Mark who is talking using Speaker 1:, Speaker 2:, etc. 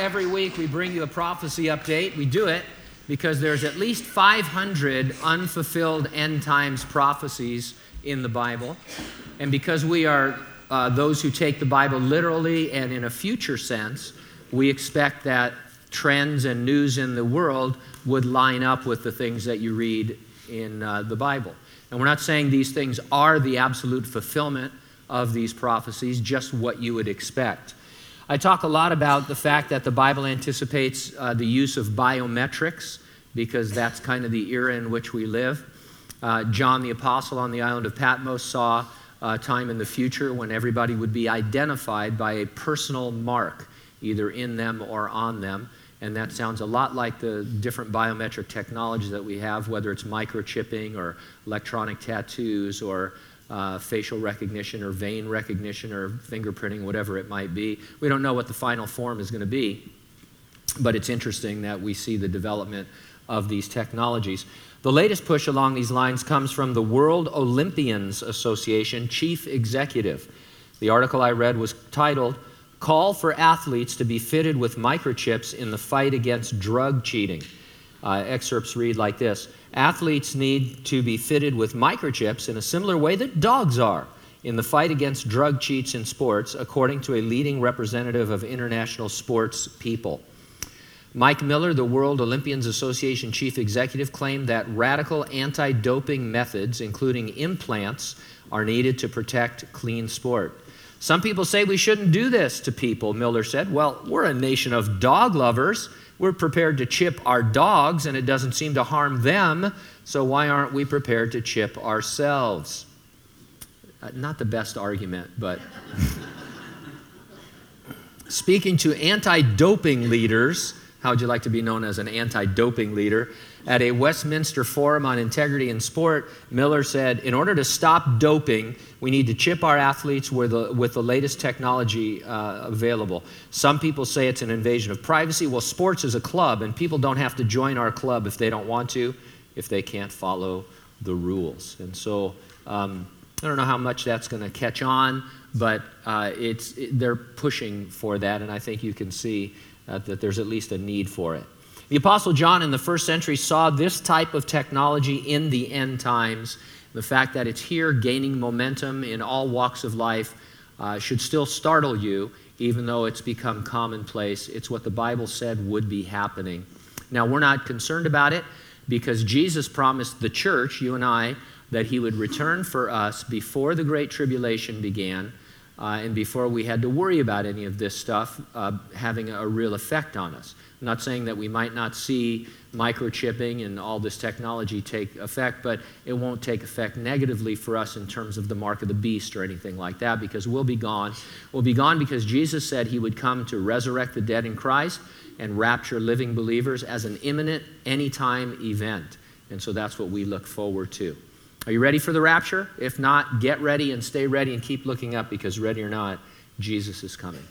Speaker 1: every week we bring you a prophecy update. We do it because there's at least 500 unfulfilled end times prophecies in the Bible. And because we are uh, those who take the Bible literally and in a future sense, we expect that trends and news in the world would line up with the things that you read in uh, the Bible. And we're not saying these things are the absolute fulfillment of these prophecies, just what you would expect. I talk a lot about the fact that the Bible anticipates uh, the use of biometrics because that's kind of the era in which we live. Uh, John the Apostle on the island of Patmos saw a time in the future when everybody would be identified by a personal mark, either in them or on them. And that sounds a lot like the different biometric technologies that we have, whether it's microchipping or electronic tattoos or uh, facial recognition or vein recognition or fingerprinting, whatever it might be. We don't know what the final form is going to be, but it's interesting that we see the development of these technologies. The latest push along these lines comes from the World Olympians Association chief executive. The article I read was titled, Call for Athletes to be Fitted with Microchips in the Fight Against Drug Cheating. Uh, excerpts read like this Athletes need to be fitted with microchips in a similar way that dogs are in the fight against drug cheats in sports, according to a leading representative of international sports people. Mike Miller, the World Olympians Association chief executive, claimed that radical anti doping methods, including implants, are needed to protect clean sport. Some people say we shouldn't do this to people, Miller said. Well, we're a nation of dog lovers. We're prepared to chip our dogs, and it doesn't seem to harm them, so why aren't we prepared to chip ourselves? Uh, not the best argument, but. Speaking to anti doping leaders, how would you like to be known as an anti doping leader? At a Westminster Forum on Integrity in Sport, Miller said, In order to stop doping, we need to chip our athletes with the, with the latest technology uh, available. Some people say it's an invasion of privacy. Well, sports is a club, and people don't have to join our club if they don't want to, if they can't follow the rules. And so um, I don't know how much that's going to catch on, but uh, it's, it, they're pushing for that, and I think you can see uh, that there's at least a need for it. The Apostle John in the first century saw this type of technology in the end times. The fact that it's here gaining momentum in all walks of life uh, should still startle you, even though it's become commonplace. It's what the Bible said would be happening. Now, we're not concerned about it because Jesus promised the church, you and I, that he would return for us before the Great Tribulation began uh, and before we had to worry about any of this stuff uh, having a real effect on us. I'm not saying that we might not see microchipping and all this technology take effect, but it won't take effect negatively for us in terms of the mark of the beast or anything like that because we'll be gone. We'll be gone because Jesus said he would come to resurrect the dead in Christ and rapture living believers as an imminent, anytime event. And so that's what we look forward to. Are you ready for the rapture? If not, get ready and stay ready and keep looking up because, ready or not, Jesus is coming.